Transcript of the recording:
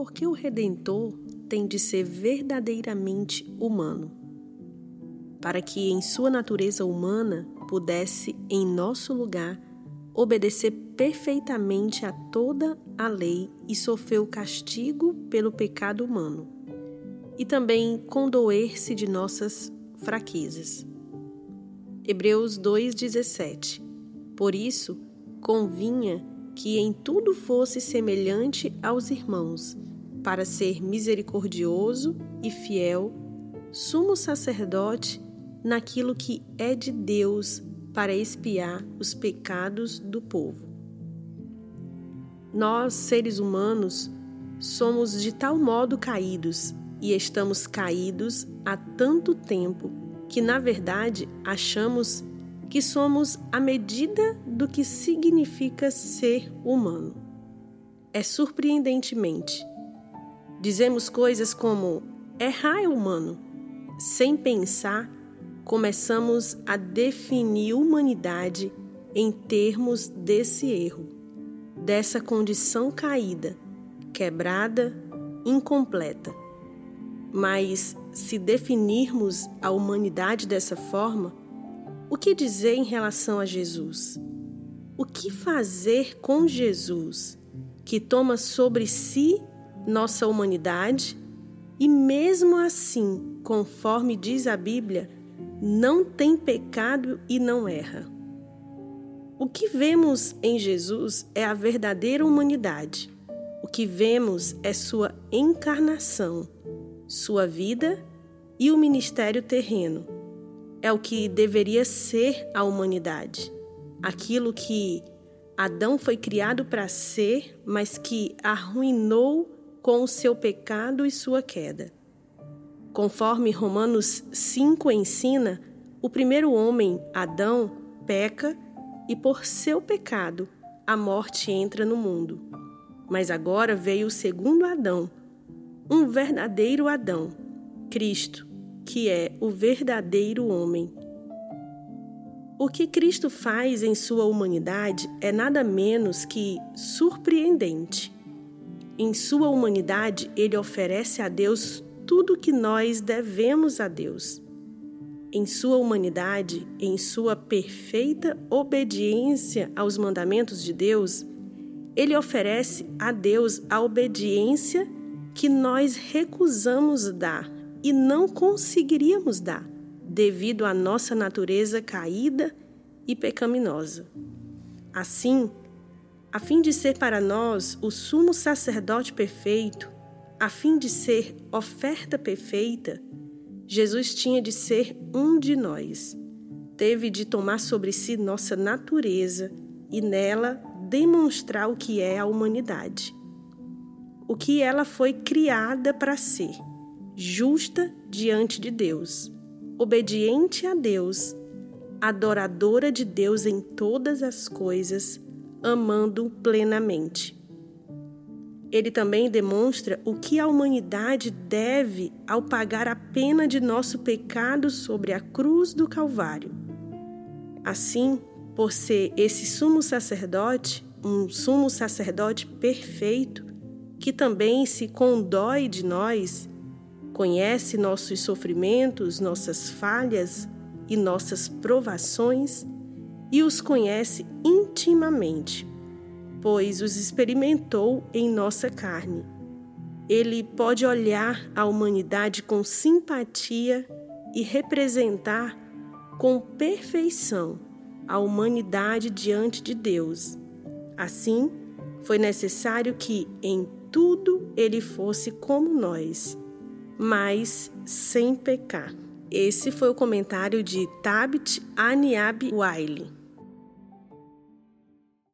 porque o Redentor tem de ser verdadeiramente humano, para que em sua natureza humana pudesse, em nosso lugar, obedecer perfeitamente a toda a lei e sofrer o castigo pelo pecado humano, e também condoer-se de nossas fraquezas. Hebreus 2,17 Por isso, convinha que em tudo fosse semelhante aos irmãos, para ser misericordioso e fiel, sumo sacerdote naquilo que é de Deus para expiar os pecados do povo. Nós, seres humanos, somos de tal modo caídos e estamos caídos há tanto tempo que, na verdade, achamos que somos a medida do que significa ser humano. É surpreendentemente. Dizemos coisas como errar é humano. Sem pensar, começamos a definir humanidade em termos desse erro, dessa condição caída, quebrada, incompleta. Mas se definirmos a humanidade dessa forma, o que dizer em relação a Jesus? O que fazer com Jesus, que toma sobre si nossa humanidade e, mesmo assim, conforme diz a Bíblia, não tem pecado e não erra? O que vemos em Jesus é a verdadeira humanidade. O que vemos é sua encarnação, sua vida e o ministério terreno. É o que deveria ser a humanidade, aquilo que Adão foi criado para ser, mas que arruinou com o seu pecado e sua queda. Conforme Romanos 5 ensina, o primeiro homem, Adão, peca e por seu pecado a morte entra no mundo. Mas agora veio o segundo Adão, um verdadeiro Adão, Cristo, que é o verdadeiro homem. O que Cristo faz em sua humanidade é nada menos que surpreendente. Em sua humanidade, ele oferece a Deus tudo que nós devemos a Deus. Em sua humanidade, em sua perfeita obediência aos mandamentos de Deus, ele oferece a Deus a obediência que nós recusamos dar e não conseguiríamos dar, devido à nossa natureza caída e pecaminosa. Assim, a fim de ser para nós o sumo sacerdote perfeito, a fim de ser oferta perfeita, Jesus tinha de ser um de nós. Teve de tomar sobre si nossa natureza e nela demonstrar o que é a humanidade o que ela foi criada para ser: justa diante de Deus, obediente a Deus, adoradora de Deus em todas as coisas, amando plenamente. Ele também demonstra o que a humanidade deve ao pagar a pena de nosso pecado sobre a cruz do Calvário. Assim, por ser esse sumo sacerdote, um sumo sacerdote perfeito, que também se condói de nós, conhece nossos sofrimentos, nossas falhas e nossas provações e os conhece intimamente, pois os experimentou em nossa carne. Ele pode olhar a humanidade com simpatia e representar com perfeição a humanidade diante de Deus. Assim, foi necessário que, em tudo ele fosse como nós, mas sem pecar. Esse foi o comentário de Tabit Aniab Wiley.